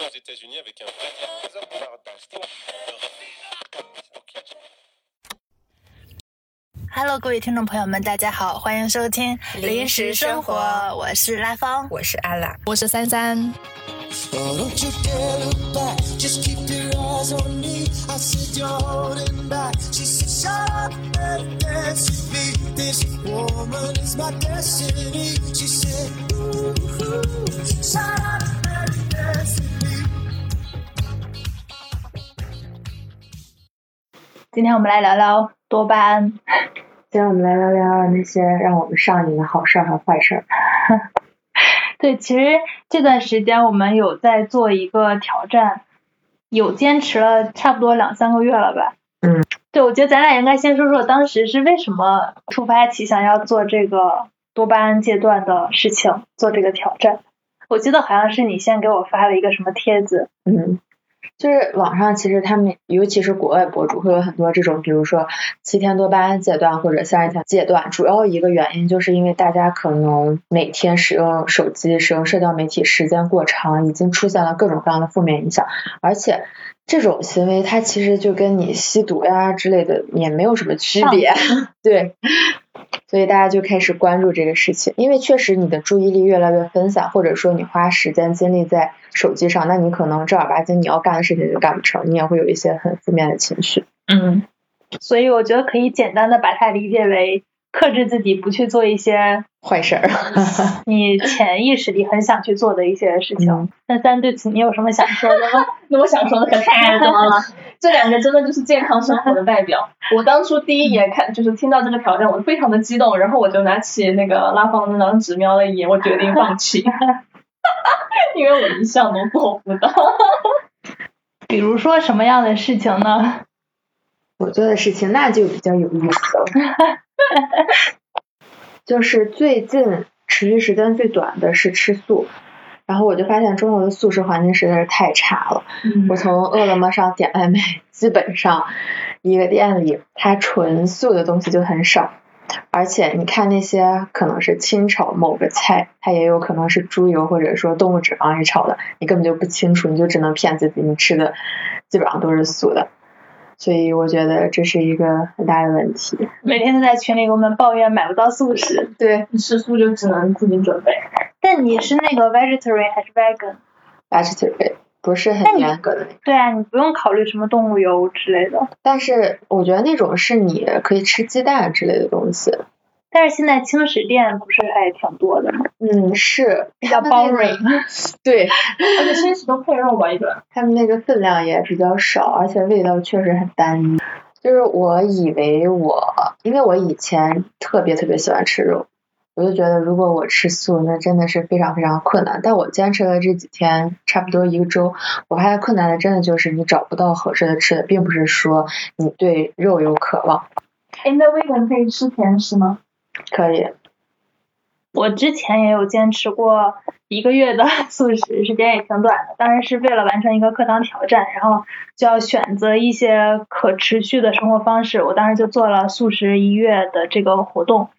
aux États-Unis avec un vrai. Hello，各位听众朋友们，大家好，欢迎收听《临时生活》，我是拉芳，我是阿拉，我是三三。今天我们来聊聊多巴胺。今天我们来聊聊那些让我们上瘾的好事儿和坏事儿。对，其实这段时间我们有在做一个挑战，有坚持了差不多两三个月了吧。嗯。对，我觉得咱俩应该先说说当时是为什么突发奇想要做这个多巴胺阶段的事情，做这个挑战。我记得好像是你先给我发了一个什么帖子。嗯。就是网上其实他们，尤其是国外博主会有很多这种，比如说七天多巴胺戒断或者三十天戒断，主要一个原因就是因为大家可能每天使用手机、使用社交媒体时间过长，已经出现了各种各样的负面影响，而且这种行为它其实就跟你吸毒呀之类的也没有什么区别，对。所以大家就开始关注这个事情，因为确实你的注意力越来越分散，或者说你花时间精力在手机上，那你可能正儿八经你要干的事情就干不成，你也会有一些很负面的情绪。嗯，所以我觉得可以简单的把它理解为克制自己不去做一些坏事儿，你潜意识里很想去做的一些事情。嗯三三对此你有什么想说的吗？那我想说的可太多了，这两个真的就是健康生活的代表。我当初第一眼看，就是听到这个挑战，我非常的激动，然后我就拿起那个拉芳的那张纸瞄了一眼，我决定放弃，因为我一向都做不到。比如说什么样的事情呢？我做的事情那就比较有意思了，就是最近持续时间最短的是吃素。然后我就发现中国的素食环境实在是太差了。嗯我从饿了么上点外卖，基本上一个店里它纯素的东西就很少，而且你看那些可能是清炒某个菜，它也有可能是猪油或者说动物脂肪去炒的，你根本就不清楚，你就只能骗自己，你吃的基本上都是素的。所以我觉得这是一个很大的问题。每天都在群里给我们抱怨买不到素食。对吃素就只能自己准备。但你是那个 vegetarian 还是 vegan？，vegetarian 不是很严格的那种，对啊，你不用考虑什么动物油之类的。但是我觉得那种是你可以吃鸡蛋之类的东西。但是现在轻食店不是还挺多的吗？嗯，是 比较 boring。对，而且轻食都配肉吧，一般。他们那个分量也比较少，而且味道确实很单一。就是我以为我，因为我以前特别特别喜欢吃肉，我就觉得如果我吃素，那真的是非常非常困难。但我坚持了这几天，差不多一个周，我发现困难的真的就是你找不到合适的吃的，并不是说你对肉有渴望，哎，那 vegan 可以吃甜食吗？可以。我之前也有坚持过一个月的素食，时间也挺短的。当然是为了完成一个课堂挑战，然后就要选择一些可持续的生活方式。我当时就做了素食一月的这个活动。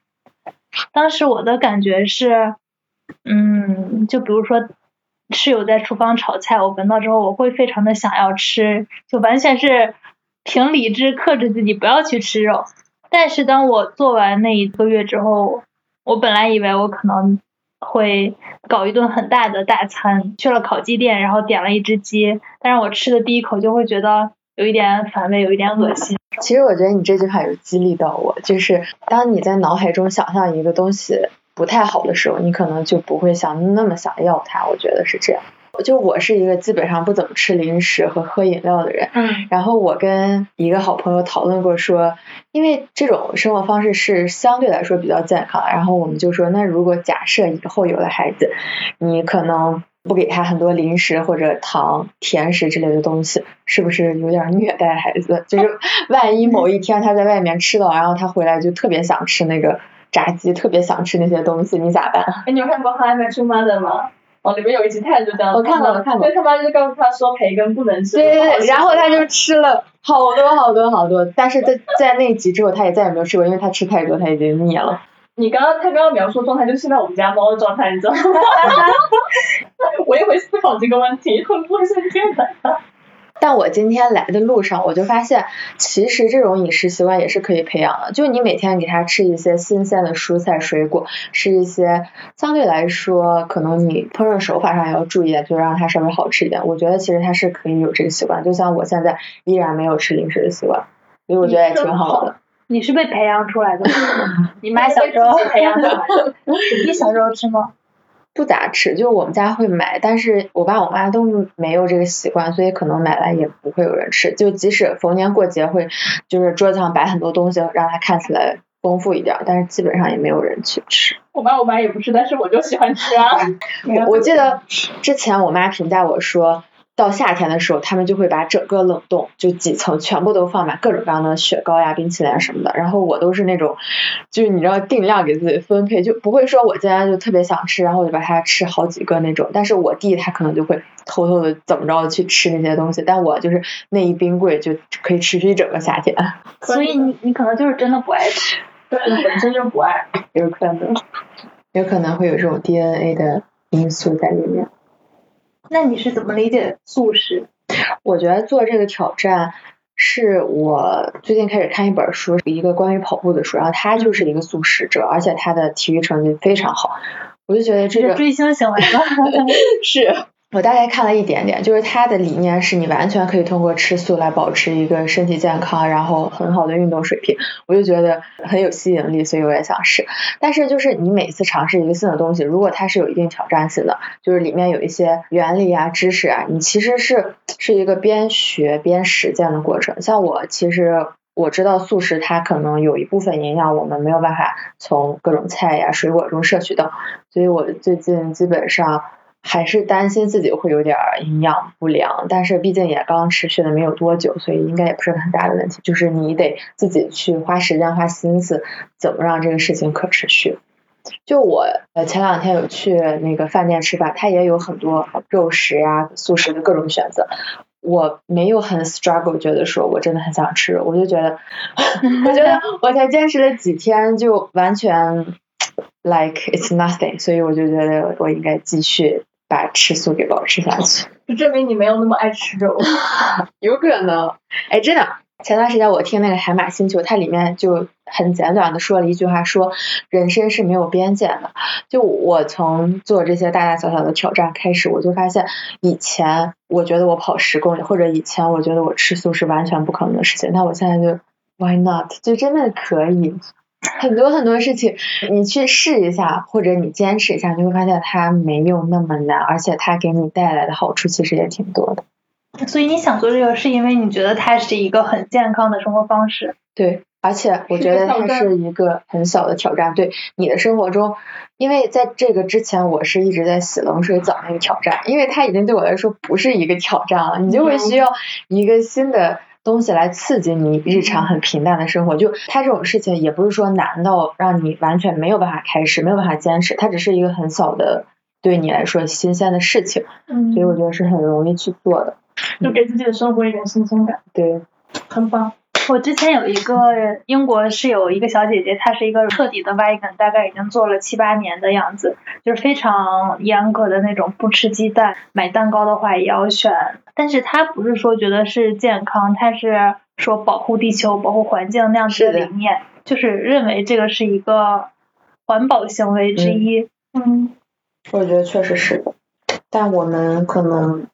当时我的感觉是，嗯，就比如说室友在厨房炒菜，我闻到之后，我会非常的想要吃，就完全是凭理智克制自己不要去吃肉。但是当我做完那一个月之后，我本来以为我可能会搞一顿很大的大餐，去了烤鸡店，然后点了一只鸡，但是我吃的第一口就会觉得有一点反胃，有一点恶心。其实我觉得你这句话有激励到我，就是当你在脑海中想象一个东西不太好的时候，你可能就不会想那么想要它。我觉得是这样。就我是一个基本上不怎么吃零食和喝饮料的人，嗯然后我跟一个好朋友讨论过说，因为这种生活方式是相对来说比较健康，然后我们就说，那如果假设以后有了孩子，你可能不给他很多零食或者糖、甜食之类的东西，是不是有点虐待孩子？就是万一某一天他在外面吃到，然后他回来就特别想吃那个炸鸡，特别想吃那些东西，你咋办？哎，你有看过《How I Met Your Mother》吗？哦，里面有一集太就这样，我看了我看了对他妈就告诉他说培根不能吃，对对对，然后他就吃了好多好多好多，但是在在那集之后，他也再也没有吃过，因为他吃太多，他已经腻了。你刚刚他刚刚描述的状态，就是现在我们家猫的状态，你知道吗？我也会思考这个问题，会不会是这样的？但我今天来的路上，我就发现，其实这种饮食习惯也是可以培养的。就你每天给他吃一些新鲜的蔬菜水果，吃一些相对来说可能你烹饪手法上也要注意，就让它稍微好吃一点。我觉得其实他是可以有这个习惯。就像我现在依然没有吃零食的习惯，所以我觉得也挺好的。你是被培养出来的吗？你妈小时候培养出来的？你小时候吃吗？不咋吃，就我们家会买，但是我爸我妈都没有这个习惯，所以可能买来也不会有人吃。就即使逢年过节会，就是桌子上摆很多东西，让它看起来丰富一点，但是基本上也没有人去吃。我爸我妈也不吃，但是我就喜欢吃啊。我我记得之前我妈评价我说。到夏天的时候，他们就会把整个冷冻就几层全部都放满各种各样的雪糕呀、冰淇淋啊什么的。然后我都是那种，就是你知道定量给自己分配，就不会说我今天就特别想吃，然后我就把它吃好几个那种。但是我弟他可能就会偷偷的怎么着去吃那些东西，但我就是那一冰柜就可以持续一整个夏天。所以你你可能就是真的不爱吃，对，本身就不爱。有可能，有可能会有这种 DNA 的因素在里面。那你是怎么理解素食？我觉得做这个挑战是我最近开始看一本书，一个关于跑步的书，然后他就是一个素食者，而且他的体育成绩非常好，我就觉得这个追星行为吧。是。我大概看了一点点，就是他的理念是你完全可以通过吃素来保持一个身体健康，然后很好的运动水平，我就觉得很有吸引力，所以我也想试。但是就是你每次尝试一个新的东西，如果它是有一定挑战性的，就是里面有一些原理啊、知识啊，你其实是是一个边学边实践的过程。像我其实我知道素食它可能有一部分营养我们没有办法从各种菜呀、水果中摄取到，所以我最近基本上。还是担心自己会有点营养不良，但是毕竟也刚持续了没有多久，所以应该也不是很大的问题。就是你得自己去花时间、花心思，怎么让这个事情可持续。就我呃前两天有去那个饭店吃饭，它也有很多肉食呀、素食的各种选择。我没有很 struggle，觉得说我真的很想吃肉，我就觉得，我觉得 我才坚持了几天，就完全 like it's nothing，所以我就觉得我应该继续。把吃素给保持下去，就证明你没有那么爱吃肉。有可能，哎，真的，前段时间我听那个海马星球，它里面就很简短的说了一句话，说人生是没有边界的。就我从做这些大大小小的挑战开始，我就发现以前我觉得我跑十公里，或者以前我觉得我吃素是完全不可能的事情，那我现在就 why not？就真的可以。很多很多事情，你去试一下，或者你坚持一下，你会发现它没有那么难，而且它给你带来的好处其实也挺多的。所以你想做这个，是因为你觉得它是一个很健康的生活方式。对，而且我觉得它是一个很小的挑战。对你的生活中，因为在这个之前，我是一直在洗冷水澡那个挑战，因为它已经对我来说不是一个挑战了，你就会需要一个新的。东西来刺激你日常很平淡的生活，就它这种事情也不是说难到让你完全没有办法开始，没有办法坚持，它只是一个很小的对你来说新鲜的事情，嗯，所以我觉得是很容易去做的，就给自己的生活一点新鲜感，对，很棒。我之前有一个英国是有一个小姐姐，她是一个彻底的 vegan，大概已经做了七八年的样子，就是非常严格的那种，不吃鸡蛋，买蛋糕的话也要选。但是她不是说觉得是健康，她是说保护地球、保护环境那样子的理念，就是认为这个是一个环保行为之一。嗯，我觉得确实是的，但我们可能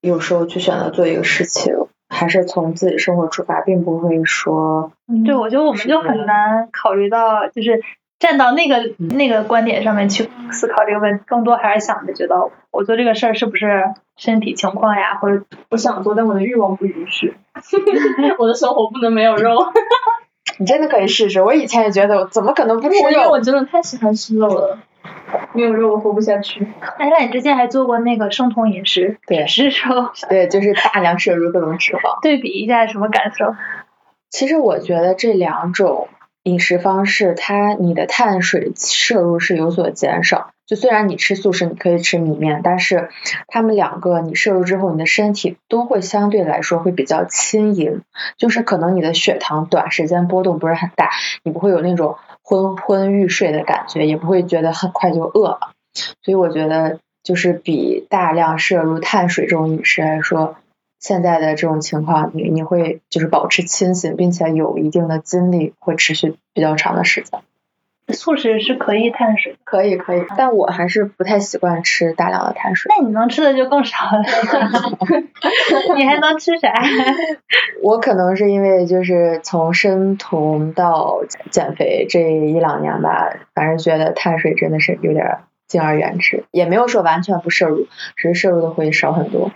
有时候去选择做一个事情。还是从自己生活出发，并不会说。对，我觉得我们就很难考虑到，就是站到那个那个观点上面去思考这个问题，更多还是想着觉得我做这个事儿是不是身体情况呀，或者我想做，但我的欲望不允许，我的生活不能没有肉。你真的可以试试，我以前也觉得，怎么可能不吃肉？因为我真的太喜欢吃肉了。没有肉我活不下去。哎，那你之前还做过那个生酮饮食，对，是说，对，就是大量摄入各种脂肪。对比一下什么感受？其实我觉得这两种饮食方式，它你的碳水摄入是有所减少。就虽然你吃素食，你可以吃米面，但是他们两个你摄入之后，你的身体都会相对来说会比较轻盈，就是可能你的血糖短时间波动不是很大，你不会有那种昏昏欲睡的感觉，也不会觉得很快就饿了。所以我觉得就是比大量摄入碳水这种饮食来说，现在的这种情况，你你会就是保持清醒，并且有一定的精力，会持续比较长的时间。素食是可以碳水，可以可以，但我还是不太习惯吃大量的碳水。那你能吃的就更少了。你还能吃啥？我可能是因为就是从生酮到减肥这一两年吧，反正觉得碳水真的是有点敬而远之，也没有说完全不摄入，只是摄入的会少很多。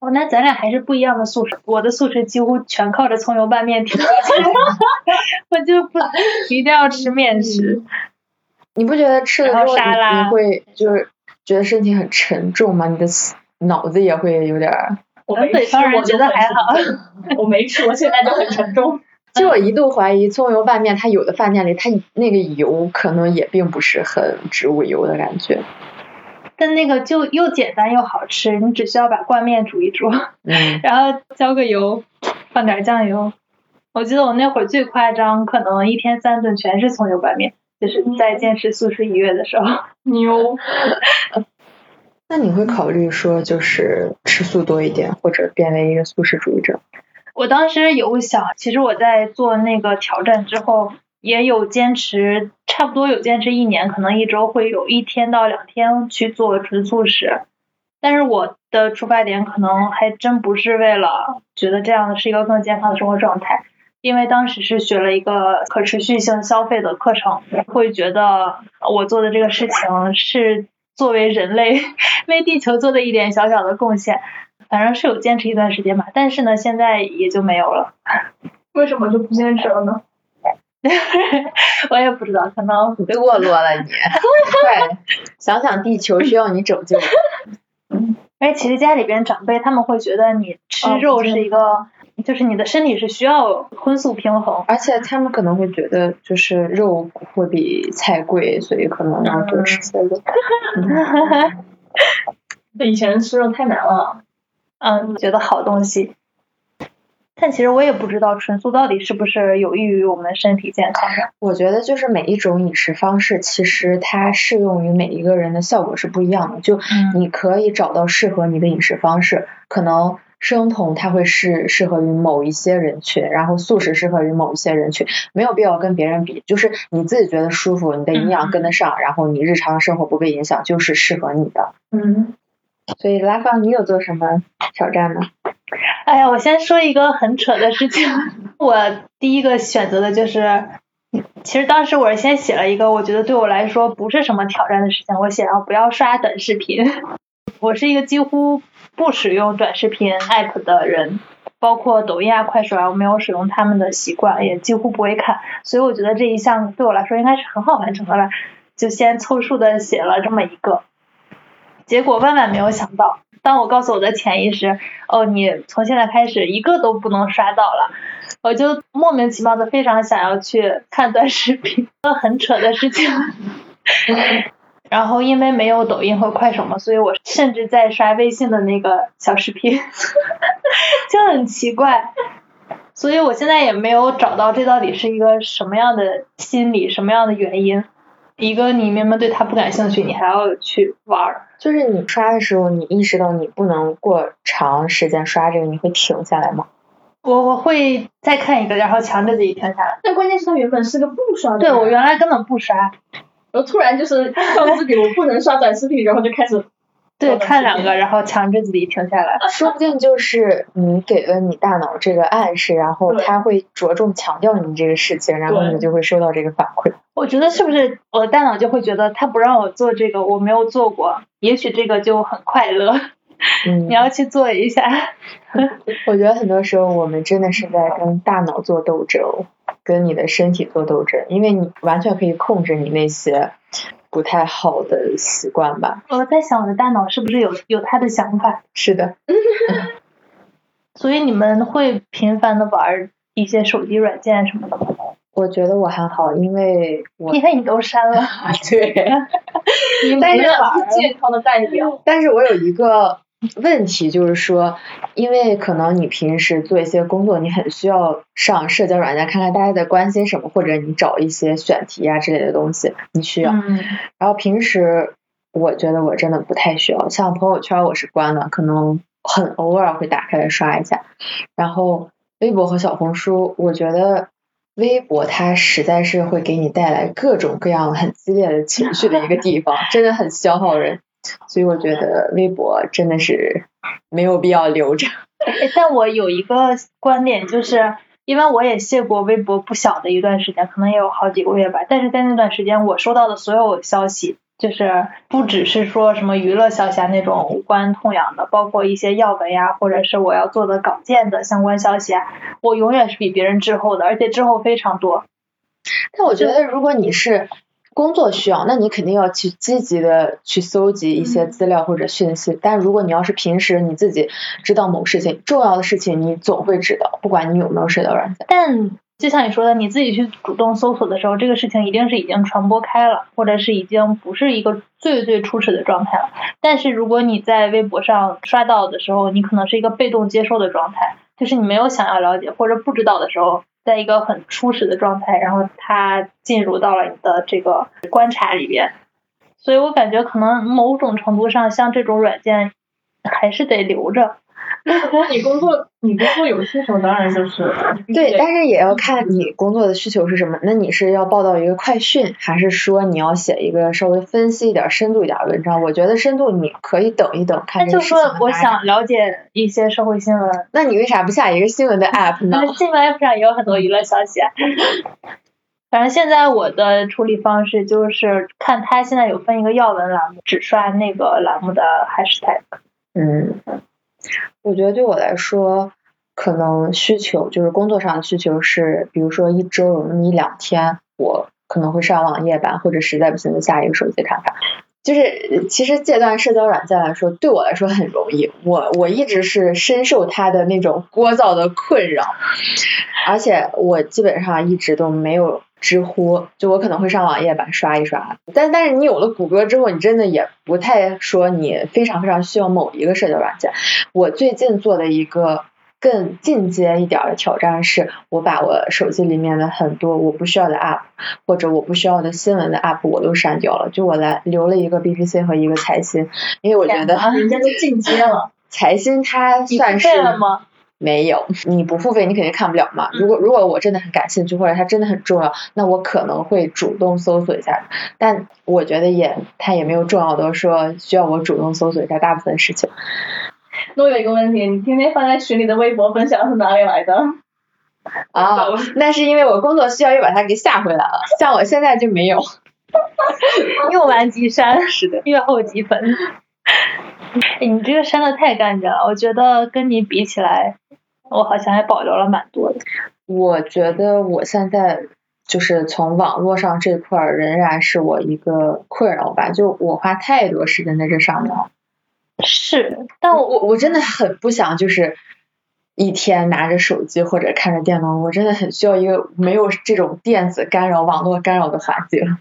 哦，那咱俩还是不一样的素食。我的素食几乎全靠着葱油拌面挺过去，我就不一定要吃面食。你不觉得吃了之后后你沙拉你会就是觉得身体很沉重吗？你的脑子也会有点儿。我们，北方人我觉得还好。我没吃，我现在就很沉重。就我一度怀疑葱油拌面，它有的饭店里它那个油可能也并不是很植物油的感觉。但那个就又简单又好吃，你只需要把挂面煮一煮，嗯，然后浇个油，放点酱油。我记得我那会儿最夸张，可能一天三顿全是葱油拌面，就是在坚持素食一月的时候。牛，那你会考虑说就是吃素多一点，或者变为一个素食主义者？我当时有想，其实我在做那个挑战之后，也有坚持，差不多有坚持一年，可能一周会有一天到两天去做纯素食。但是我的出发点可能还真不是为了觉得这样是一个更健康的生活状态，因为当时是学了一个可持续性消费的课程，会觉得我做的这个事情是作为人类 为地球做的一点小小的贡献。反正是有坚持一段时间吧，但是呢，现在也就没有了。为什么就不坚持了呢？我也不知道，可能堕落了你，对想想地球需要你拯救。而且其实家里边长辈他们会觉得你吃哦肉是一个，就是你的身体是需要荤素平衡。而且他们可能会觉得就是肉会比菜贵，所以可能要多吃些肉。以前吃肉太难了。嗯，觉得好东西。但其实我也不知道纯素到底是不是有益于我们身体健康的。我觉得就是每一种饮食方式，其实它适用于每一个人的效果是不一样的。就嗯你可以找到适合你的饮食方式，可能生酮它会适适合于某一些人群，然后素食适合于某一些人群，没有必要跟别人比，就是你自己觉得舒服，你的营养跟得上，然后你日常生活不被影响，就是适合你的。嗯，所以拉芳，你有做什么挑战吗？哎呀，我先说一个很扯的事情。我第一个选择的就是，其实当时我是先写了一个，我觉得对我来说不是什么挑战的事情，我写了不要刷短视频。我是一个几乎不使用短视频 app 的人，包括抖音啊、快手啊，我没有使用他们的习惯，也几乎不会看，所以我觉得这一项对我来说应该是很好完成的吧，就先凑数的写了这么一个。结果万万没有想到，当我告诉我的潜意识，哦，你从现在开始一个都不能刷到了，我就莫名其妙的非常想要去看短视频，很扯的事情。然后因为没有抖音和快手嘛，所以我甚至在刷微信的那个小视频，就很奇怪。所以我现在也没有找到这到底是一个什么样的心理，什么样的原因。一个你明明对他不感兴趣，你还要去玩儿。就是你刷的时候，你意识到你不能过长时间刷这个，你会停下来吗？我我会再看一个，然后强制自己停下来。但关键是它原本是个不刷的对，我原来根本不刷，然后突然就是告诉自己我不能刷短视频，然后就开始 对，看两个，然后强制自己停下来。说不定就是你给了你大脑这个暗示，然后对它会着重强调你这个事情，然后你就会收到这个反馈。我觉得是不是我的大脑就会觉得他不让我做这个，我没有做过，也许这个就很快乐，嗯你，要去做一下。我觉得很多时候我们真的是在跟大脑做斗争，跟你的身体做斗争，因为你完全可以控制你那些不太好的习惯吧。我在想我的大脑是不是有有他的想法，是的，所以你们会频繁的玩一些手机软件什么的吗？我觉得我还好，因为我 因为你都删了，对，但是健康的代表。但是我有一个问题，就是说，因为可能你平时做一些工作，你很需要上社交软件看看大家在关心什么，或者你找一些选题啊之类的东西，你需要。嗯然后平时我觉得我真的不太需要。像朋友圈我是关了，可能很偶尔会打开来刷一下。然后微博和小红书，我觉得微博它实在是会给你带来各种各样很激烈的情绪的一个地方，真的很消耗人。所以我觉得微博真的是没有必要留着。哎但我有一个观点，就是因为我也卸过微博不小的一段时间，可能也有好几个月吧。但是在那段时间，我收到的所有消息，就是不只是说什么娱乐消息啊那种无关痛痒的，包括一些要闻呀，或者是我要做的稿件的相关消息啊，我永远是比别人滞后的，而且滞后非常多。但我觉得，如果你是工作需要，那你肯定要去积极的去搜集一些资料或者讯息。但如果你要是平时你自己知道某事情重要的事情，你总会知道，不管你有没有社交软件。但就像你说的，你自己去主动搜索的时候，这个事情一定是已经传播开了，或者是已经不是一个最最初始的状态了。但是如果你在微博上刷到的时候，你可能是一个被动接受的状态，就是你没有想要了解或者不知道的时候，在一个很初始的状态，然后它进入到了你的这个观察里边。所以我感觉可能某种程度上，像这种软件还是得留着。你工作你工作有需求，当然就是对，但是也要看你工作的需求是什么。那你是要报道一个快讯，还是说你要写一个稍微分析一点、深度一点的文章？我觉得深度你可以等一等，看那就说我想了解一些社会新闻，那你为啥不下一个新闻的 app 呢？新闻 app 上也有很多娱乐消息啊。反正现在我的处理方式就是看它现在有分一个要闻栏目，只刷那个栏目的 hashtag。嗯，我觉得对我来说，可能需求就是工作上的需求是，比如说一周有那么一两天，我可能会上网页版，或者实在不行就下一个手机看看。就是其实戒断社交软件来说，对我来说很容易。我我一直是深受它的那种聒噪的困扰，而且我基本上一直都没有知乎，就我可能会上网页版刷一刷。但但是你有了谷歌之后，你真的也不太说你非常非常需要某一个社交软件。我最近做的一个更进阶一点儿的挑战是，我把我手机里面的很多我不需要的 app 或者我不需要的新闻的 app 我都删掉了，就我来留了一个 BBC 和一个财新，因为我觉得人家都进阶了。财新它算是吗？没有，你不付费你肯定看不了嘛。如果如果我真的很感兴趣，或者它真的很重要，那我可能会主动搜索一下。但我觉得也它也没有重要到说需要我主动搜索一下大部分事情。那我有一个问题，你天天放在群里的微博分享是哪里来的？啊，那是因为我工作需要又把它给下回来了，像我现在就没有。用完即删，是的，阅后即焚。哎你这个删的太干净了，我觉得跟你比起来，我好像还保留了蛮多的。我觉得我现在就是从网络上这块儿仍然是我一个困扰吧，就我花太多时间在这上面了。是，但我我我真的很不想就是一天拿着手机或者看着电脑，我真的很需要一个没有这种电子干扰、网络干扰的环境。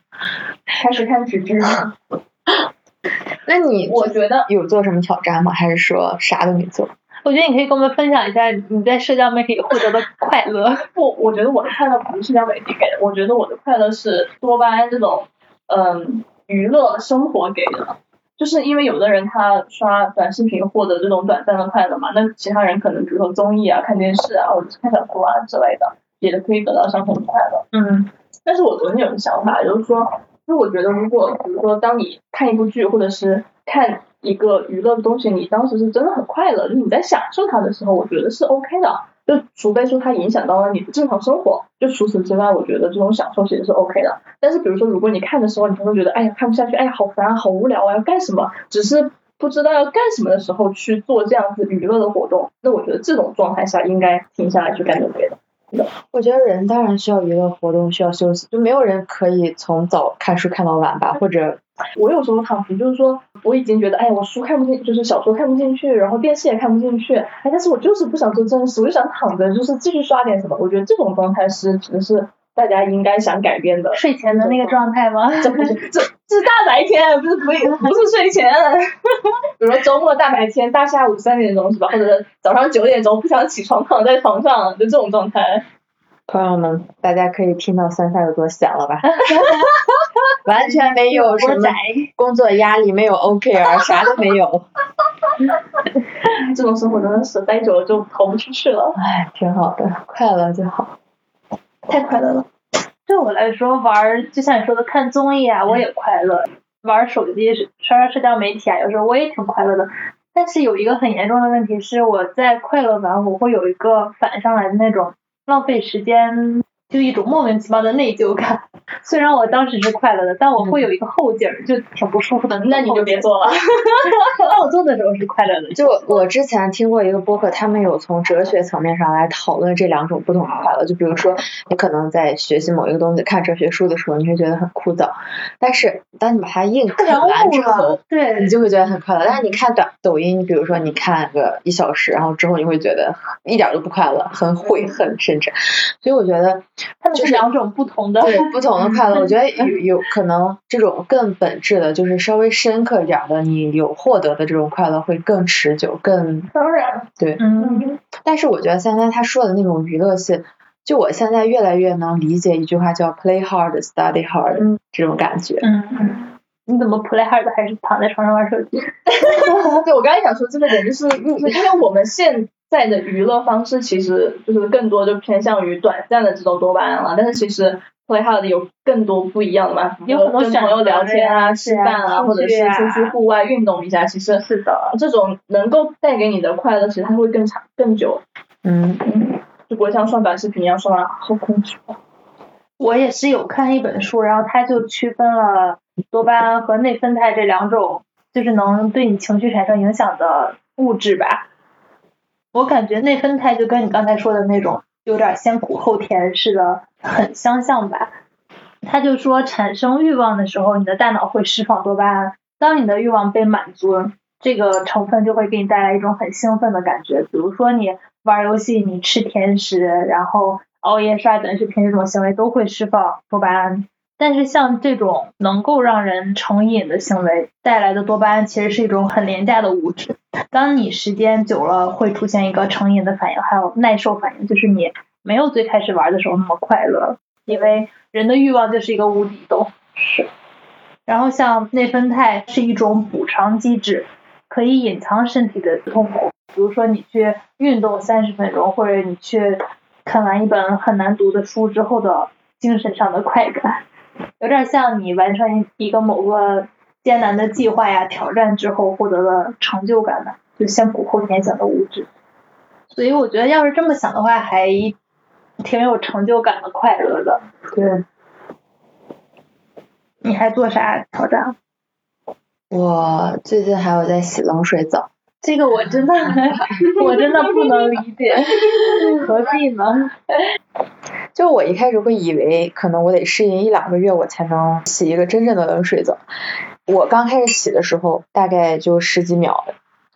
开始看纸质了。那你我觉得有做什么挑战吗？还是说啥都没做？我觉得你可以跟我们分享一下你在社交媒体获得的快乐。不，我觉得我的快乐不是社交媒体给的，我觉得我的快乐是多巴胺这种嗯娱乐生活给的。就是因为有的人他刷短视频获得这种短暂的快乐嘛，那其他人可能比如说综艺啊、看电视啊，或者是看小说啊之类的，也可以得到相同的快乐。嗯，但是我昨天有个想法，就是说，就我觉得如果比如说当你看一部剧或者是看一个娱乐的东西，你当时是真的很快乐，就你在享受它的时候，我觉得是 OK 的。就除非说它影响到了你的正常生活，就除此之外，我觉得这种享受其实是 OK 的。但是比如说，如果你看的时候，你就会觉得，哎呀，看不下去，哎呀，好烦啊，好无聊啊，要干什么？只是不知道要干什么的时候去做这样子娱乐的活动，那我觉得这种状态下应该停下来去干点别的。我觉得人当然需要娱乐活动，需要休息，就没有人可以从早看书看到晚吧，或者我有时候躺平，就是说我已经觉得，哎，我书看不进，就是小说看不进去，然后电视也看不进去，哎，但是我就是不想做正事，我就想躺着，就是继续刷点什么。我觉得这种状态是只能是大家应该想改变的。睡前的那个状态吗？这不是这这 是大白天，不是不是不是睡前。比如说周末大白天，大下午三点钟是吧？或者早上九点钟不想起床，躺在床上，就这种状态。朋友们，大家可以听到三三有多闲了吧？完全没有什么。工作压力，没有 OKR，啥都没有。这种生活真的是待久了就逃不出去了，哎，挺好的，快乐就好。太快乐了。对我来说，玩就像你说的看综艺啊，我也快乐；玩手机、刷刷社交媒体啊，有时候我也挺快乐的。但是有一个很严重的问题是，我在快乐完，我会有一个反上来的那种浪费时间，就一种莫名其妙的内疚感。虽然我当时是快乐的，但我会有一个后劲儿，就挺不舒服的。那你就别。做了。那我做的时候是快乐的，就我之前听过一个播客，他们有从哲学层面上来讨论这两种不同的快乐。就比如说，你可能在学习某一个东西、看哲学书的时候，你会觉得很枯燥，但是当你把它硬啃完之后，对你就会觉得很快乐。但是你看短抖音，比如说你看个一小时，然后之后你会觉得一点都不快乐，很悔恨，甚至。所以我觉得他们就是是两种不同的。对不同的 快乐，我觉得有有可能这种更本质的，就是稍微深刻一点的，你有获得的这种快乐会更持久，更当然，对。嗯，但是我觉得现在他说的那种娱乐性，就我现在越来越能理解一句话叫 “play hard, study hard”、嗯这种感觉。嗯嗯，你怎么 play hard 还是躺在床上玩手机？对我刚才想说这个点，就是就是因为我们现在的娱乐方式其实就是更多就偏向于短暂的这种多巴胺了，但是其实 play hard 有更多不一样的嘛，有很多跟朋友聊天啊、吃饭啊，或者是出去户外运动一下，其实是的，这种能够带给你的快乐，其实它会更长更久。嗯嗯，就不会像刷短视频一样刷完好空虚。我也是有看一本书，然后它就区分了多巴胺和内啡肽这两种，就是能对你情绪产生影响的物质吧。我感觉内分肽就跟你刚才说的那种有点先苦后甜似的，很相像吧。他就说，产生欲望的时候，你的大脑会释放多巴胺，当你的欲望被满足，这个成分就会给你带来一种很兴奋的感觉。比如说你玩游戏，你吃甜食，然后熬夜刷短视频这种行为都会释放多巴胺。但是像这种能够让人成瘾的行为带来的多巴胺，其实是一种很廉价的物质。当你时间久了，会出现一个成瘾的反应，还有耐受反应，就是你没有最开始玩的时候那么快乐，因为人的欲望就是一个无底洞。是。然后像内啡肽是一种补偿机制，可以隐藏身体的痛苦。比如说你去运动三十分钟，或者你去看完一本很难读的书之后的精神上的快感，有点像你完成一个某个艰难的计划呀、挑战之后获得的成就感吧，就先苦后甜型的物质。所以我觉得要是这么想的话，还挺有成就感的快乐的。对，你还做啥挑战？我最近还有在洗冷水澡。这个我真的 我真的不能理解，何必呢？就我一开始会以为可能我得适应一两个月，我才能洗一个真正的冷水澡。我刚开始洗的时候，大概就十几秒。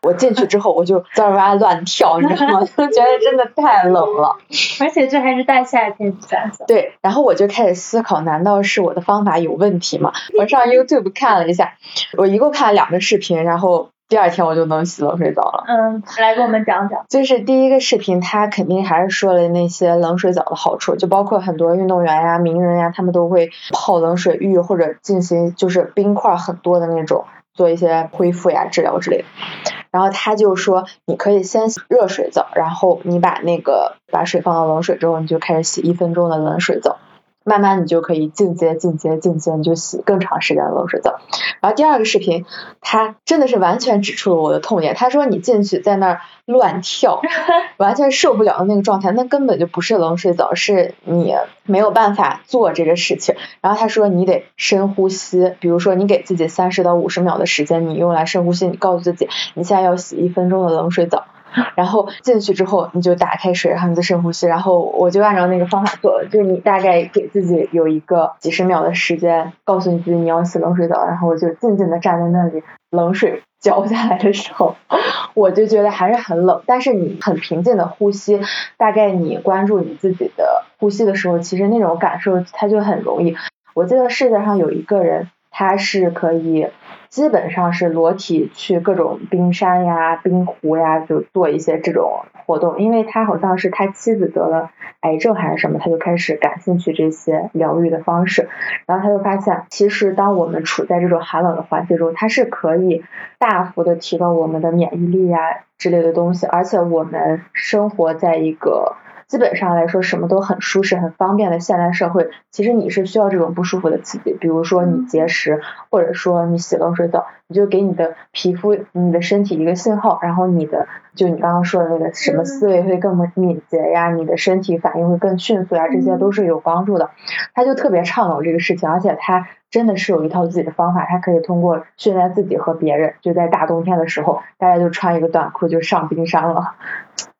我进去之后，我就滋哇乱跳，你知道吗？就觉得真的太冷了。而且这还是大夏天，你想想。对，然后我就开始思考，难道是我的方法有问题吗？我上 YouTube 看了一下，我一共看了两个视频，然后第二天我就能洗冷水澡了。嗯，来给我们讲讲。就是第一个视频，他肯定还是说了那些冷水澡的好处，就包括很多运动员呀、名人呀，他们都会泡冷水浴或者进行就是冰块很多的那种，做一些恢复呀、治疗之类的。然后他就说，你可以先洗热水澡，然后你把那个把水放到冷水之后，你就开始洗一分钟的冷水澡。慢慢你就可以进阶、进阶、进阶，你就洗更长时间的冷水澡。然后第二个视频，他真的是完全指出了我的痛点。他说你进去在那儿乱跳，完全受不了的那个状态，那根本就不是冷水澡，是你没有办法做这个事情。然后他说你得深呼吸，比如说你给自己三十到五十秒的时间，你用来深呼吸，你告诉自己你现在要洗一分钟的冷水澡。然后进去之后，你就打开水，然后你就深呼吸，然后我就按照那个方法做了。就你大概给自己有一个几十秒的时间，告诉你自己你要洗冷水澡，然后我就静静的站在那里，冷水浇下来的时候，我就觉得还是很冷，但是你很平静的呼吸，大概你关注你自己的呼吸的时候，其实那种感受它就很容易。我记得世界上有一个人。他是可以基本上是裸体去各种冰山呀、冰湖呀，就做一些这种活动。因为他好像是他妻子得了癌症还是什么，他就开始感兴趣这些疗愈的方式。然后他就发现，其实当我们处在这种寒冷的环境中，它是可以大幅的提高我们的免疫力呀之类的东西，而且我们生活在一个基本上来说什么都很舒适、很方便的现代社会，其实你是需要这种不舒服的刺激，比如说你节食，或者说你洗冷水澡，你就给你的皮肤、你的身体一个信号，然后你的就你刚刚说的那个什么思维会更敏捷呀，你的身体反应会更迅速呀，这些都是有帮助的。他就特别倡导这个事情，而且他真的是有一套自己的方法，他可以通过训练自己和别人，就在大冬天的时候，大家就穿一个短裤就上冰山了。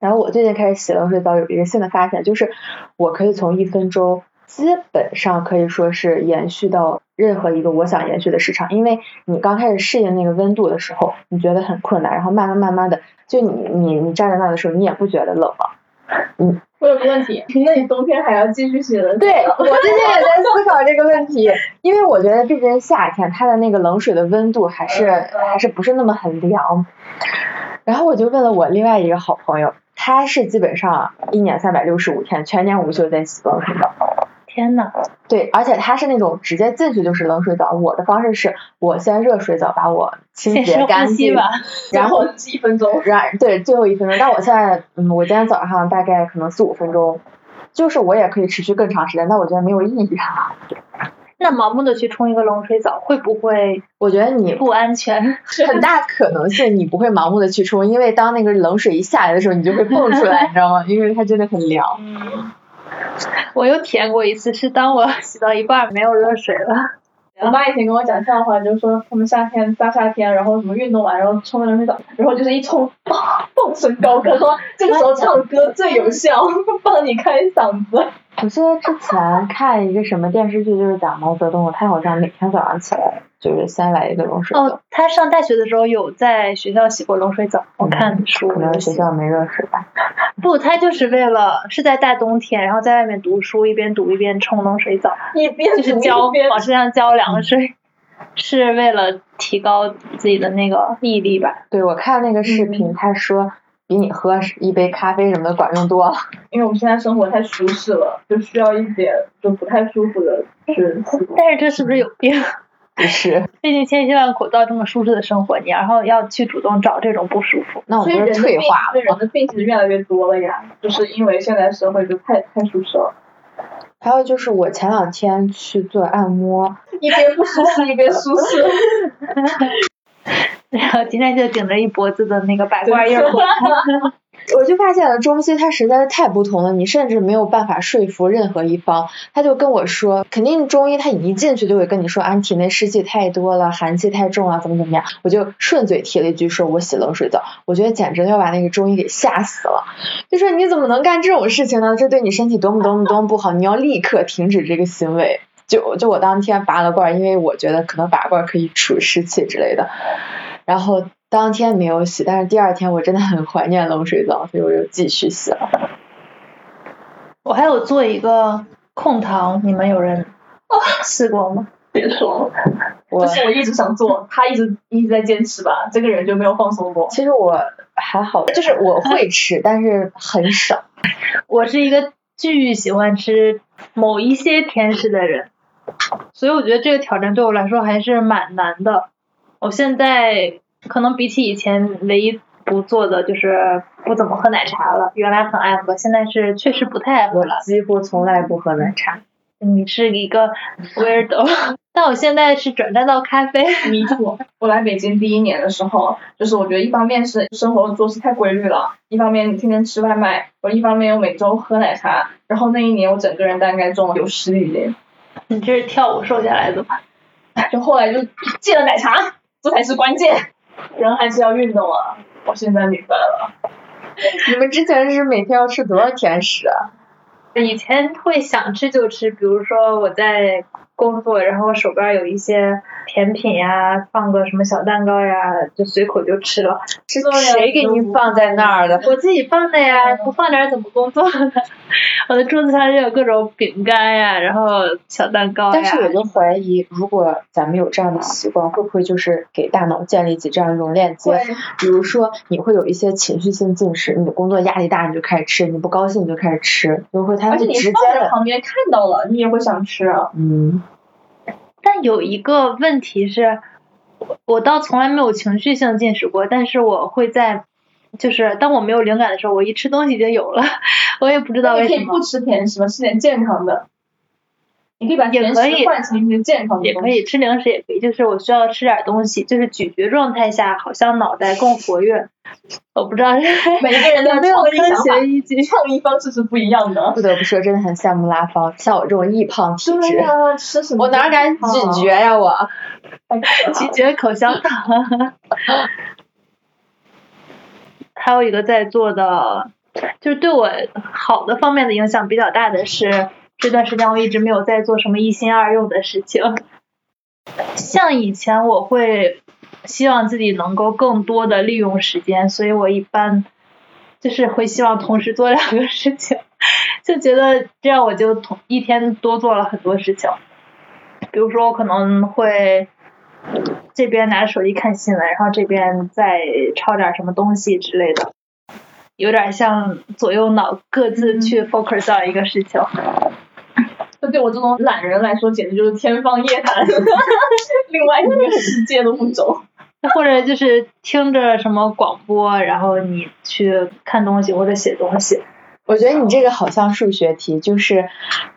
然后我最近开始洗冷水澡，有一个新的发现，就是我可以从一分钟基本上可以说是延续到任何一个我想延续的时长，因为你刚开始适应那个温度的时候，你觉得很困难，然后慢慢慢慢的，就你你你站在那的时候，你也不觉得冷了。嗯，我有个问题，那你冬天还要继续洗冷水对我最近也在思考这个问题，因为我觉得毕竟夏天，它的那个冷水的温度还是还是不是那么很凉。然后我就问了我另外一个好朋友，他是基本上一年三百六十五天全年无休在洗冷水澡。天呐，对，而且他是那种直接进去就是冷水澡，我的方式是我先热水澡把我清洁干净吧，然后几分钟，然对最后一分钟，但我现在嗯，我今天早上大概可能四五分钟，就是我也可以持续更长时间，但我觉得没有意义啊。那盲目的去冲一个冷水澡，会不会我觉得你不安全？很大可能性你不会盲目的去冲，因为当那个冷水一下来的时候，你就会蹦出来，你知道吗？因为它真的很凉。我又体验过一次，是当我洗到一半没有热水了，我妈以前跟我讲笑话，就是说他们夏天大夏天，然后什么运动完，然后冲个冷水澡，然后就是一冲，蹦，蹦声高歌，说这个时候唱歌最有效，帮你开嗓子。我记得之前看一个什么电视剧，就是讲毛泽东，他好像每天早上起来就是先来一个冷水澡哦，，他上大学的时候有在学校洗过冷水澡，我看书可能学校没热水吧。不，他就是为了是在大冬天，然后在外面读书，一边读一边冲冷水澡，一边就是浇一边往身上浇凉水，是为了提高自己的那个毅力吧。对，我看那个视频，他说比你喝一杯咖啡什么的管用多了。因为我们现在生活太舒适了，就需要一点就不太舒服的事。但是这是不是有病？不是，毕竟千辛万苦到这么舒适的生活，你然后要去主动找这种不舒服。那我所以不是退化了人的病其实越来越多了呀，就是因为现在社会就太太舒适了，还有就是我前两天去做按摩，一边不舒适一边舒适。然后今天就顶着一脖子的那个白罐印儿。我就发现了中西它实在是太不同了，你甚至没有办法说服任何一方。他就跟我说，肯定中医他一进去就会跟你说，啊，体内湿气太多了，寒气太重了，怎么怎么样。我就顺嘴提了一句，说我洗冷水澡。我觉得简直要把那个中医给吓死了。就说你怎么能干这种事情呢？这对你身体多么多么多么不好，你要立刻停止这个行为。就就我当天拔了罐，因为我觉得可能拔罐可以除湿气之类的。然后当天没有洗，但是第二天我真的很怀念冷水澡，所以我又继续洗了。我还有做一个控糖，你们有人 试过吗？别说了，我这是我一直想做，他一直一直在坚持吧，这个人就没有放松过。其实我还好，就是我会吃，但是很少。我是一个巨喜欢吃某一些甜食的人，所以我觉得这个挑战对我来说还是蛮难的。我现在可能比起以前唯一不做的就是不怎么喝奶茶了，原来很爱喝，现在是确实不太爱喝我了。几乎从来不喝奶茶。你是一个 weirdo，但我现在是转战到咖啡。迷途。我来北京第一年的时候，就是我觉得一方面是生活作息太规律了，一方面你天天吃外卖，我一方面又每周喝奶茶，然后那一年我整个人大概重了有十几斤，你这是跳舞瘦下来的吧？就后来就戒了奶茶，这才是关键，人还是要运动啊。我现在明白了，你们之前是每天要吃多少甜食啊？以前会想吃就吃，比如说我在工作，然后手边有一些甜品呀，放个什么小蛋糕呀，就随口就吃了。是谁给你放在那儿的？我自己放的呀，不放点儿怎么工作呢？我的桌子上就有各种饼干呀，然后小蛋糕呀。但是我就怀疑，如果咱们有这样的习惯，会不会就是给大脑建立起这样一种链接？比如说，你会有一些情绪性进食，你的工作压力大你就开始吃，你不高兴你就开始吃，就会它而且你直接放在，旁边看到了，你也会想吃啊。嗯，但有一个问题是，我我倒从来没有情绪性进食过，但是我会在，就是当我没有灵感的时候，我一吃东西就有了，我也不知道为什么你可以不。吃甜食吗？吃点健康的。你可以把甜食也可以换成一些健康的东西。也可以吃零食，也可以，就是我需要吃点东西，就是咀嚼状态下，好像脑袋更活跃。我不知道 每个人的创意想法学依据。创意方式是不一样的。不得不说，真的很羡慕拉芳，像我这种易胖体质，吃什么？我哪敢咀嚼呀我。咀嚼口香糖。还有一个在做的，就是对我好的方面的影响比较大的是，这段时间我一直没有在做什么一心二用的事情。像以前我会希望自己能够更多的利用时间，所以我一般就是会希望同时做两个事情，就觉得这样我就同一天多做了很多事情。比如说我可能会这边拿着手机看新闻，然后这边再抄点什么东西之类的，有点像左右脑各自去 focus 到一个事情。这对我这种懒人来说，简直就是天方夜谭，另外一个世界的物种。或者就是听着什么广播，然后你去看东西或者写东西。我觉得你这个好像数学题，就是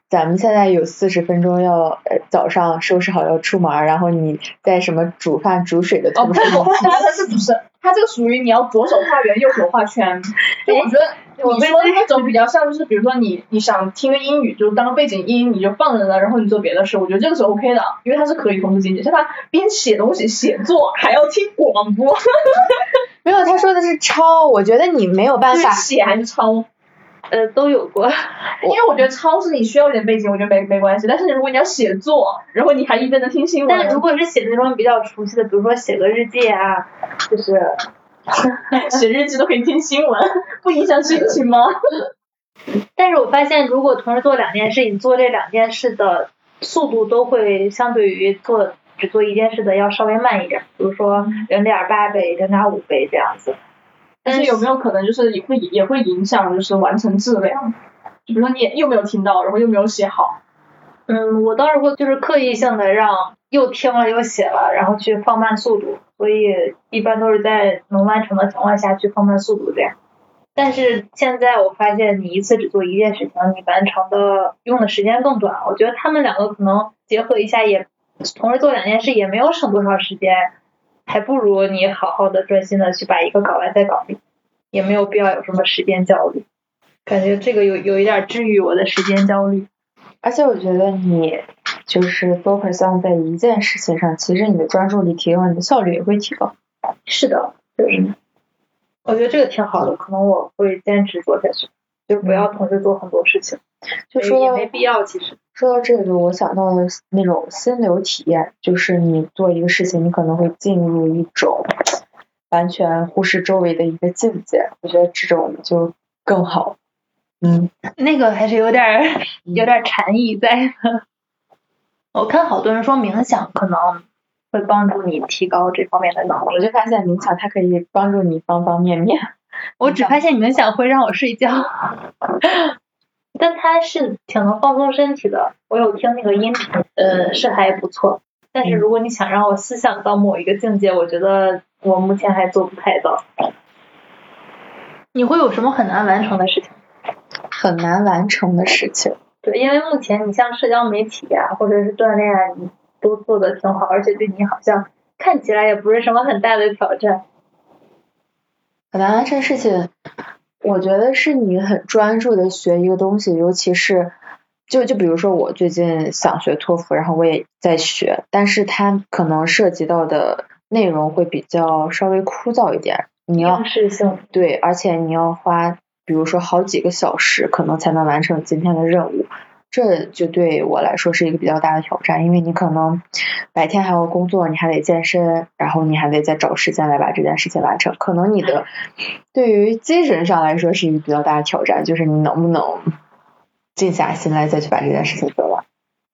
咱们现在有四十分钟要呃早上收拾好要出门，然后你在什么煮饭煮水的哦，途中，不是，它这是不是？它这个属于你要左手画圆，右手画圈。就我觉得你说的那种比较像，就是比如说你你想听个英语，就当背景音，你就放着呢，然后你做别的事。我觉得这个是 OK 的，因为它是可以同时进行。像他边写东西写作，还要听广播，没有他说的是抄，我觉得你没有办法，是写还是抄？呃，都有过。因为我觉得超市你需要一点背景，我觉得没没关系。但是如果你要写作，然后你还一边在听新闻，但如果是写那种比较熟悉的，比如说写个日记啊，就是 写日记都可以听新闻，不影响心情吗？但是我发现，如果同时做两件事，你做这两件事的速度都会相对于做只做一件事的要稍微慢一点，比如说零点八倍、零点五倍这样子。但是有没有可能就是也会也会影响就是完成质量？就比如说你又没有听到，然后又没有写好，嗯，我倒是会就是刻意性的让又听了又写了，然后去放慢速度，所以一般都是在能完成的情况下去放慢速度这样。但是现在我发现，你一次只做一件事情，你完成的用的时间更短。我觉得他们两个可能结合一下也，同时做两件事也没有省多少时间，还不如你好好的专心的去把一个搞完再搞定，也没有必要有什么时间焦虑。感觉这个有有一点治愈我的时间焦虑。而且我觉得你就是 focus on 在一件事情上，其实你的专注力提高，你的效率也会提高。是的，就是，我觉得这个挺好的，可能我会坚持做下去，就不要同时做很多事情，就说到也没必要其实。说到这个，我想到了那种心流体验，就是你做一个事情，你可能会进入一种完全忽视周围的一个境界，我觉得这种就更好。嗯，那个还是有点儿有点儿禅意在的。我看好多人说冥想可能会帮助你提高这方面的能力，我就发现冥想它可以帮助你方方面面。我只发现你们想会让我睡觉，但它是挺能放松身体的。我有听那个音频，呃，是还不错。但是如果你想让我思想到某一个境界，我觉得我目前还做不太到。你会有什么很难完成的事情？很难完成的事情。对，因为目前你像社交媒体啊，或者是锻炼啊，你都做的挺好，而且对你好像看起来也不是什么很大的挑战。很难完成事情，我觉得是你很专注的学一个东西，尤其是就就比如说我最近想学托福，然后我也在学，但是它可能涉及到的内容会比较稍微枯燥一点，你要对，而且你要花比如说好几个小时，可能才能完成今天的任务。这就对我来说是一个比较大的挑战，因为你可能白天还要工作，你还得健身，然后你还得再找时间来把这件事情完成。可能你的对于精神上来说是一个比较大的挑战，就是你能不能静下心来再去把这件事情做完。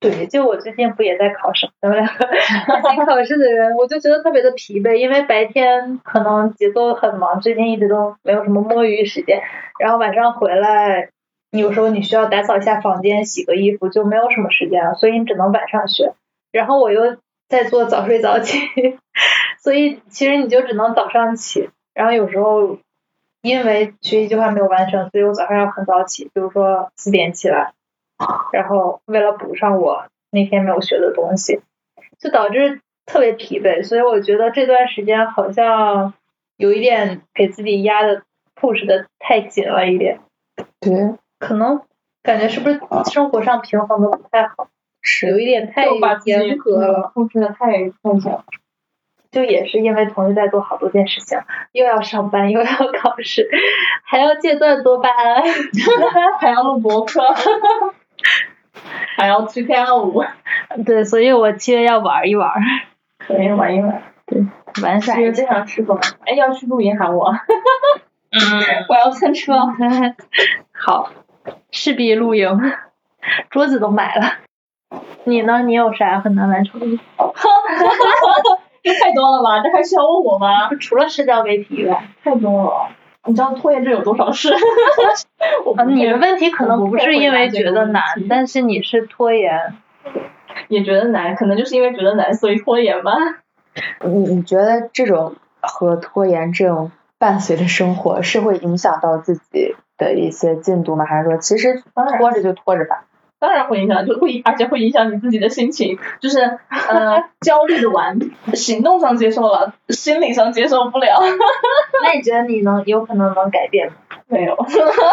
对，就我最近不也在考试，咱们两个一起考试的人，我就觉得特别的疲惫，因为白天可能节奏很忙，最近一直都没有什么摸鱼时间，然后晚上回来，有时候你需要打扫一下房间、洗个衣服，就没有什么时间了，所以你只能晚上学。然后我又在做早睡早起，所以其实你就只能早上起，然后有时候因为学习计划没有完成，所以我早上要很早起，比如说四点起来。然后为了补上我那天没有学的东西，就导致特别疲惫，所以我觉得这段时间好像有一点给自己压的 push 的太紧了一点，对，可能感觉是不是生活上平衡的不太好，是有一点太严格了，控制的太太紧了。就也是因为同时在做好多件事情，又要上班又要考试，还要戒断多巴胺，还要录博客，还要去跳舞，对，所以我七月要玩一玩，可以玩一玩。对玩耍一下。七月这场去过吗？哎，要去露营喊我，嗯，我要蹭车。好，势必露营，桌子都买了。你呢？你有啥很难完成的？这太多了吧？这还需要问我吗？除了社交媒体以外，太多了。你知道拖延症有多少事？我啊，你的问题可能我不是因为觉得难但是你是拖延。也觉得难，可能就是因为觉得难，所以拖延吧。你你觉得这种和拖延症伴随的生活是会影响到自己的一些进度吗？还是说其实当然拖着就拖着吧？当然会影响，就会，而且会影响你自己的心情，就是呃 焦虑的完，行动上接受了，心理上接受不了。那你觉得你能有可能能改变吗？没有，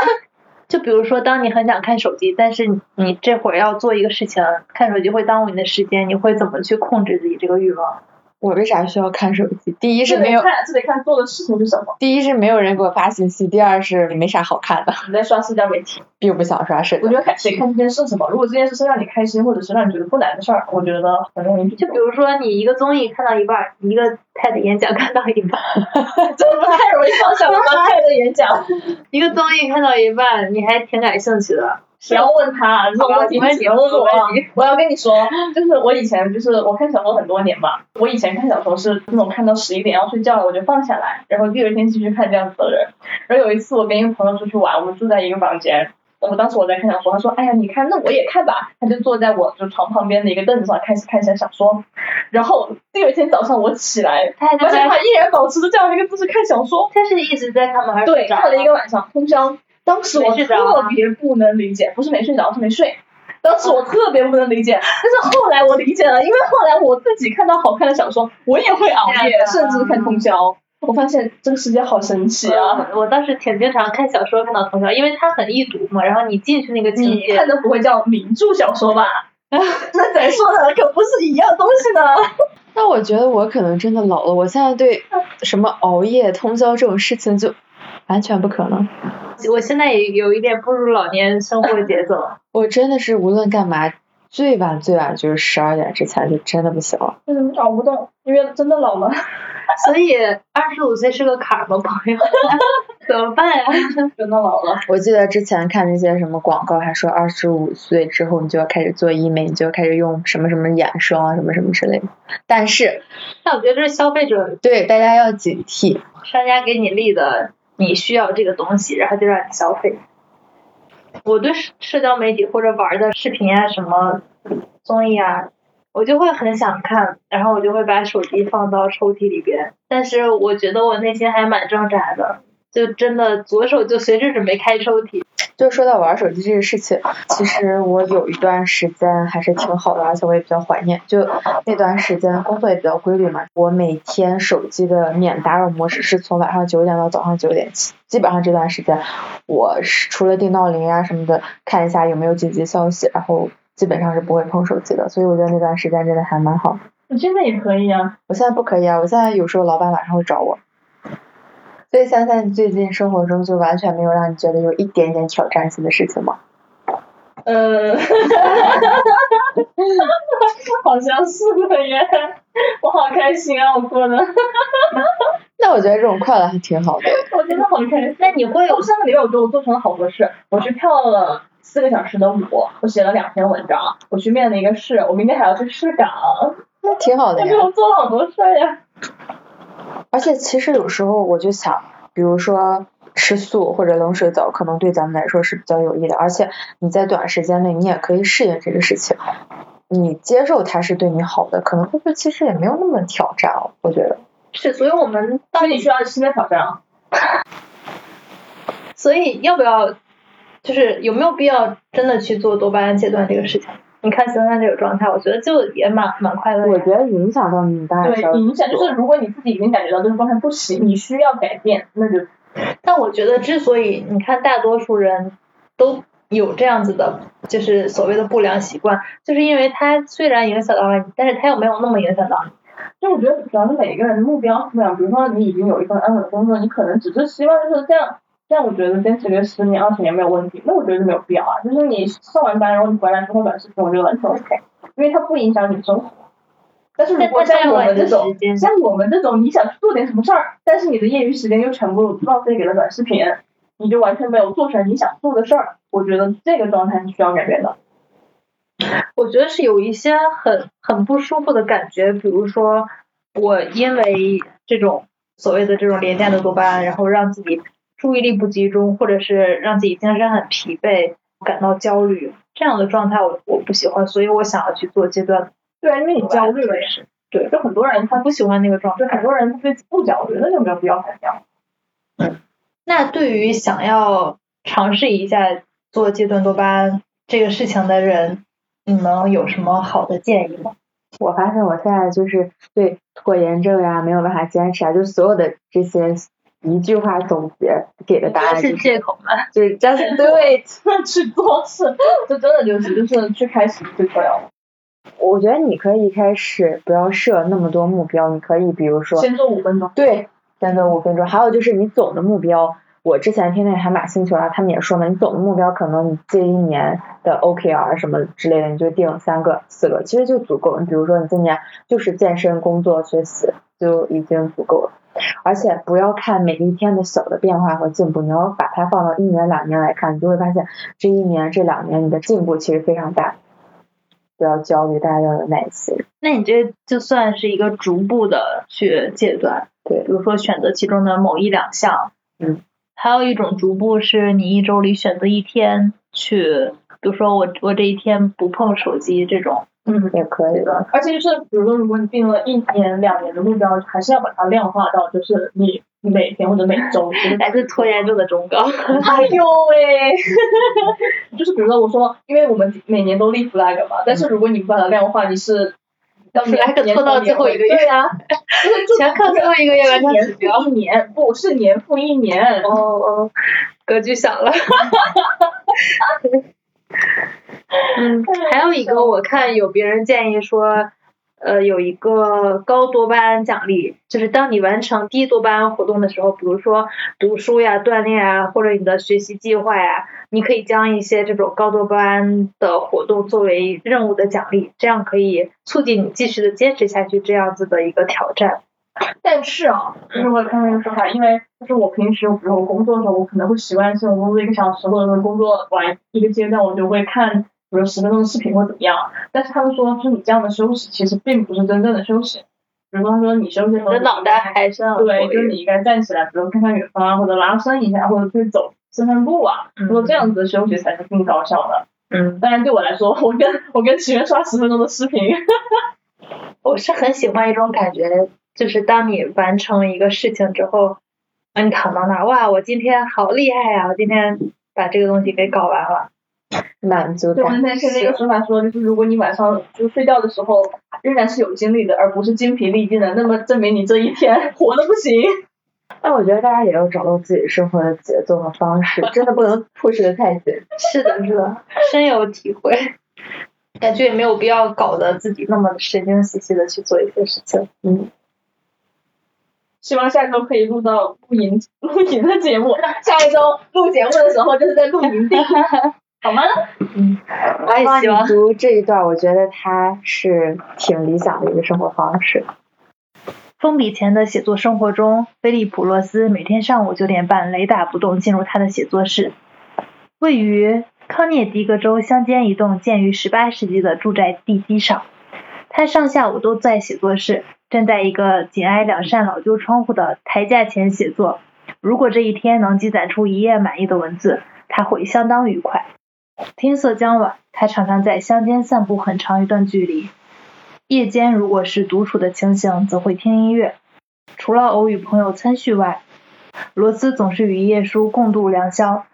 就比如说，当你很想看手机，但是你你这会儿要做一个事情，看手机会耽误你的时间，你会怎么去控制自己这个欲望？我为啥需要看手机？第一是没有，看，这得看做的事情是什么。第一是没有人给我发信息，第二是没啥好看的，你在刷社交媒体，并不想刷社交我觉。得看得看这件事是什么。如果这件事是让你开心，或者是让你觉得不难的事儿，我觉得很容易。就比如说你一个综艺看到一半儿，一个 TED 演讲看到一半儿，这不太容易放下了吗？开的演讲，一个综艺看到一半，你还挺感兴趣的，不要问他这种问题，好吧别问我我要跟你说，就是我以前就是我看小说很多年嘛，我以前看小说是那种看到十一点要睡觉了我就放下来，然后第二天继续看这样子的人。然后有一次我跟一个朋友出去玩，我们住在一个房间。我当时我在看小说，他说：“哎呀，你看，那我也看吧。”他就坐在我就床旁边的一个凳子上，开始看一下小说。然后第二天早上我起来，他还而且他依然保持着这样的一个姿势看小说。他是一直在看吗？还是对，看了一个晚上通宵。当时我特别不能理解，不是没睡着，是没睡。当时我特别不能理解，但是后来我理解了，因为后来我自己看到好看的小说，我也会熬夜，甚至看通宵。我发现这个世界好神奇啊！嗯我当时挺经常看小说看到通宵，因为它很易读嘛，然后你进去那个情节，看的不会叫名著小说吧？那咱说的可不是一样东西呢。那我觉得我可能真的老了，我现在对什么熬夜、通宵这种事情就完全不可能。我现在也有一点步入老年生活节奏，我真的是无论干嘛，最晚最晚就是十二点之前就真的不行了。嗯，熬不动，因为真的老了。所以二十五岁是个坎儿吗，朋友？怎么办呀？真的老了。我记得之前看那些什么广告，还说二十五岁之后你就要开始做医美，你就要开始用什么什么眼霜啊，什么什么之类的。但是但我觉得这是消费者对大家要警惕，商家给你立的，你需要这个东西，然后就让你消费。我对社交媒体或者玩的视频啊，什么综艺啊，我就会很想看，然后我就会把手机放到抽屉里边。但是我觉得我内心还蛮挣扎的，就真的左手就随时准备开抽屉。就说到玩手机这个事情，其实我有一段时间还是挺好的，而且我也比较怀念。就那段时间工作也比较规律嘛，我每天手机的免打扰模式是从晚上九点到早上九点，基本上这段时间我是除了定闹铃啊什么的，看一下有没有紧急消息，然后基本上是不会碰手机的。所以我觉得那段时间真的还蛮好。你现在也可以啊。我现在不可以啊，我现在有时候老板晚上会找我。所以想想，你最近生活中就完全没有让你觉得有一点点挑战性的事情吗？呃，好像是的耶，我好开心啊，我过得，那我觉得这种快乐还挺好的。我真的好开心。那你会有我上个礼拜我觉得我做成了好多事，我去跳了四个小时的舞，我写了两篇文章，我去面了一个试，我明天还要去试岗，那挺好的呀我做了好多事儿呀。而且其实有时候我就想，比如说吃素或者冷水澡，可能对咱们来说是比较有益的，而且你在短时间内你也可以适应这个事情，你接受它是对你好的，可能会不会其实也没有那么挑战哦，我觉得。是，所以我们所以你需要新的挑战啊。所以要不要，就是有没有必要真的去做多巴胺戒断这个事情？你看现在这个状态，我觉得就也蛮蛮快乐的。我觉得影响到你当然对，影响就是如果你自己已经感觉到这个状态不行，你需要改变，那就但我觉得之所以你看大多数人都有这样子的，就是所谓的不良习惯，就是因为它虽然影响到了你，但是它又没有那么影响到你。就我觉得主要是每一个人的目标是不一样，比如说你已经有一份安稳的工作，你可能只是希望就是这样，这样我觉得坚持个十年二十年没有问题，那我觉得没有必要啊。就是你上完班然后你回来之后短视频，我觉得完全 OK，因为它不影响你生活。但是如果像我们这种，像我们这种，你想做点什么事儿，但是你的业余时间又全部浪费给了短视频，你就完全没有做成你想做的事儿。我觉得这个状态是需要改变的。我觉得是有一些很很不舒服的感觉，比如说我因为这种所谓的这种廉价的多巴胺，然后让自己注意力不集中，或者是让自己精神很疲惫，感到焦虑，这样的状态我我不喜欢，所以我想要去做阶段。对，因为你焦虑了也是。对，就很多人他不喜欢那个状态对。很多人他对不焦虑，那就没有必要改掉。那对于想要尝试一下做戒断多巴胺这个事情的人，你们有什么好的建议吗？我发现我现在就是对拖延症呀，没有办法坚持啊，就所有的这些一句话总结给的答案是就是借口吗？就是 just do it。去做事，就真的就是就是去开始最重要的。我觉得你可以一开始不要设那么多目标，你可以比如说先做五分钟。对，先做五分钟。还有就是你总的目标，我之前听那海马星球啊，他们也说嘛，你总的目标可能你这一年的 OKR 什么之类的，你就定三个、四个，其实就足够了。你比如说你今年就是健身、工作、学习，就已经足够了。而且不要看每一天的小的变化和进步，你要把它放到一年、两年来看，你就会发现这一年、这两年你的进步其实非常大。不要焦虑，大家要有耐心。那你这就算是一个逐步的去戒断，对比如说选择其中的某一两项，嗯，还有一种逐步是你一周里选择一天去，比如说我我这一天不碰手机这种，嗯，也可以的。而且就是，比如说，如果你定了一年、两年的目标，还是要把它量化到，就是你每天或者每周。就是来自拖延症的忠告。哎呦喂！就是比如说，我说，因为我们每年都立 flag 嘛，但是如果你不把它量化，你是到年 flag 年拖到最后一个月对呀、全靠最后一个月完成指是标。一年，不是年复一年。哦哦，格局小了。嗯，还有一个我看有别人建议说，呃，有一个高多巴胺奖励，就是当你完成低多巴胺活动的时候，比如说读书呀、锻炼啊，或者你的学习计划呀，你可以将一些这种高多巴胺的活动作为任务的奖励，这样可以促进你继续的坚持下去这样子的一个挑战。但是啊，就是我有看到一个说法，因为就是我平时，比如我工作的时候，我可能会习惯性工作一个小时，或者是工作完一个阶段，我就会看，比如十分钟的视频或怎么样。但是他们说，就是你这样的休息，其实并不是真正的休息。比如说，他说你休息的时候，你的脑袋还是要对，就是你应该站起来，比如看看远方啊，或者拉伸一下，或者去走散散步啊。他说这样子的休息才是更高效的。嗯，当然对我来说，我跟我跟奇缘刷十分钟的视频，我是很喜欢一种感觉，就是当你完成一个事情之后，啊，你躺到那儿，哇，我今天好厉害呀、我今天把这个东西给搞完了。满足感。那天听那个说法说，就是如果你晚上就睡觉的时候仍然是有精力的，而不是精疲力尽的，那么证明你这一天 活的不行。但我觉得大家也要找到自己生活的节奏和方式，真的不能 push 的太紧。是的，是的，深有体会。感觉也没有必要搞得自己那么神经兮兮的去做一些事情。嗯，希望下周可以录到露营露营的节目。下一周录节目的时候就是在露营地。好吗？嗯我也希望你读这一段，我觉得他是挺理想的一个生活方式。封笔前的写作生活中，菲利普·洛斯每天上午九点半雷打不动进入他的写作室，位于康涅狄格州乡间一栋建于18世纪的住宅地基上。他上下午都在写作室，站在一个紧挨两扇老旧窗户的台架前写作。如果这一天能积攒出一页满意的文字，他会相当愉快。天色将晚，他常常在乡间散步很长一段距离。夜间如果是独处的情形，则会听音乐。除了偶与朋友参叙外，罗斯总是与叶叔共度良宵，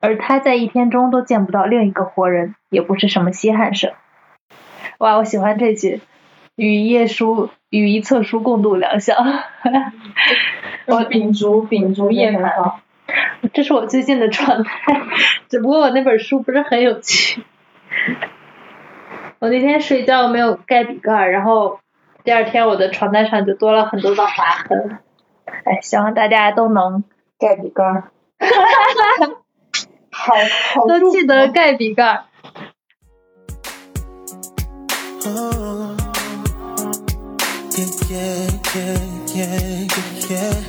而他在一天中都见不到另一个活人，也不是什么稀罕事。哇，我喜欢这句“与叶叔与一册书共度良宵”，我 秉烛秉烛夜谈，这是我最近的状态。只不过我那本书不是很有趣。我那天睡觉没有盖笔盖儿，然后第二天我的床单上就多了很多的划痕。哎，希望大家都能盖笔盖儿，好好 都记得盖笔盖儿。Oh, yeah, yeah, yeah, yeah, yeah, yeah.